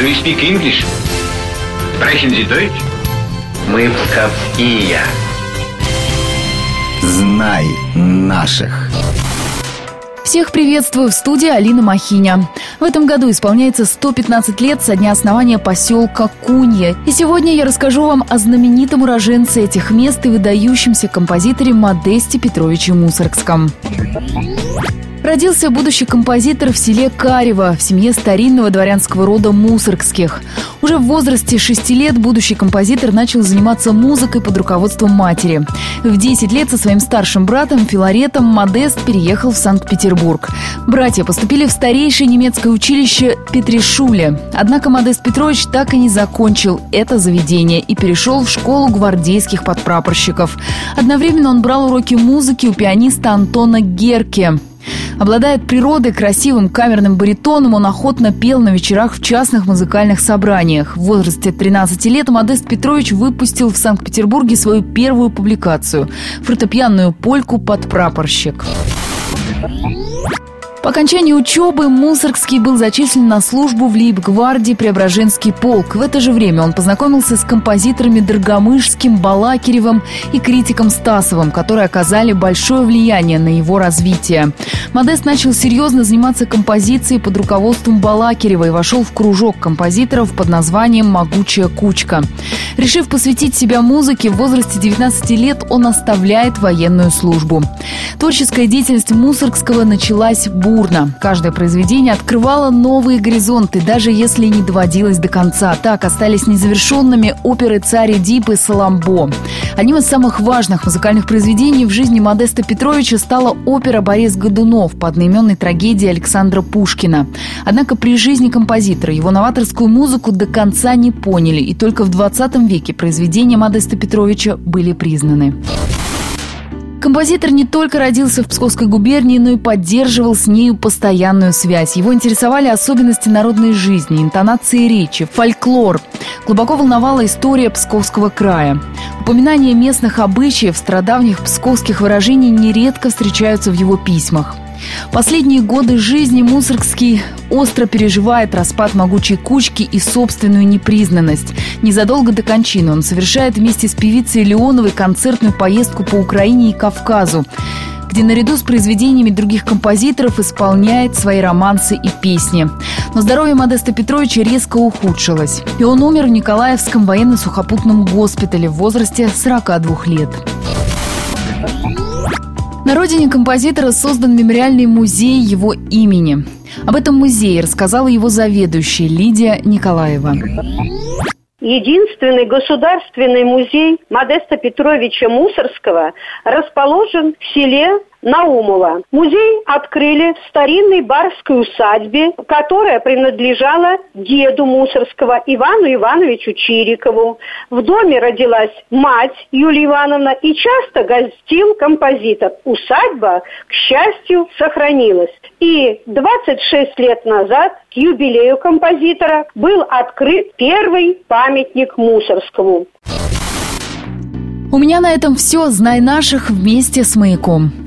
Do you speak English? Sprechen Sie Deutsch? Мы псковские. Знай наших. Всех приветствую в студии Алина Махиня. В этом году исполняется 115 лет со дня основания поселка Кунья. И сегодня я расскажу вам о знаменитом уроженце этих мест и выдающемся композиторе Модесте Петровиче Мусоргском. Родился будущий композитор в селе Карево, в семье старинного дворянского рода Мусоргских. Уже в возрасте 6 лет будущий композитор начал заниматься музыкой под руководством матери. В 10 лет со своим старшим братом Филаретом Модест переехал в Санкт-Петербург. Братья поступили в старейшее немецкое училище Петришуле. Однако Модест Петрович так и не закончил это заведение и перешел в школу гвардейских подпрапорщиков. Одновременно он брал уроки музыки у пианиста Антона Герке. Обладает природой, красивым камерным баритоном, он охотно пел на вечерах в частных музыкальных собраниях. В возрасте 13 лет Модест Петрович выпустил в Санкт-Петербурге свою первую публикацию – фортепианную польку «Подпрапорщик». По окончании учебы Мусоргский был зачислен на службу в Лейб-гвардии Преображенский полк. В это же время он познакомился с композиторами Драгомышским, Балакиревым и критиком Стасовым, которые оказали большое влияние на его развитие. Модест начал серьезно заниматься композицией под руководством Балакирева и вошел в кружок композиторов под названием «Могучая кучка». Решив посвятить себя музыке, в возрасте 19 лет он оставляет военную службу. Творческая деятельность Мусоргского началась бурно. Каждое произведение открывало новые горизонты, даже если не доводилось до конца. Так остались незавершенными оперы «Царь Эдип» и «Саламбо». Одним из самых важных музыкальных произведений в жизни Модеста Петровича стала опера «Борис Годунов» по одноименной трагедии Александра Пушкина. Однако при жизни композитора его новаторскую музыку до конца не поняли, и только в 20 веке произведения Модеста Петровича были признаны. Композитор не только родился в Псковской губернии, но и поддерживал с нею постоянную связь. Его интересовали особенности народной жизни, интонации речи, фольклор. Глубоко волновала история Псковского края. Упоминания местных обычаев, страдавних псковских выражений нередко встречаются в его письмах. Последние годы жизни Мусоргский остро переживает распад могучей кучки и собственную непризнанность. Незадолго до кончины он совершает вместе с певицей Леоновой концертную поездку по Украине и Кавказу где наряду с произведениями других композиторов исполняет свои романсы и песни. Но здоровье Модеста Петровича резко ухудшилось, и он умер в Николаевском военно-сухопутном госпитале в возрасте 42 лет. На родине композитора создан мемориальный музей его имени. Об этом музее рассказала его заведующая Лидия Николаева. Единственный государственный музей Модеста Петровича Мусорского расположен в селе Наумова. Музей открыли в старинной барской усадьбе, которая принадлежала деду Мусорского Ивану Ивановичу Чирикову. В доме родилась мать Юлия Ивановна и часто гостил композитор. Усадьба, к счастью, сохранилась. И 26 лет назад к юбилею композитора был открыт первый памятник Мусорскому. У меня на этом все. Знай наших вместе с «Маяком».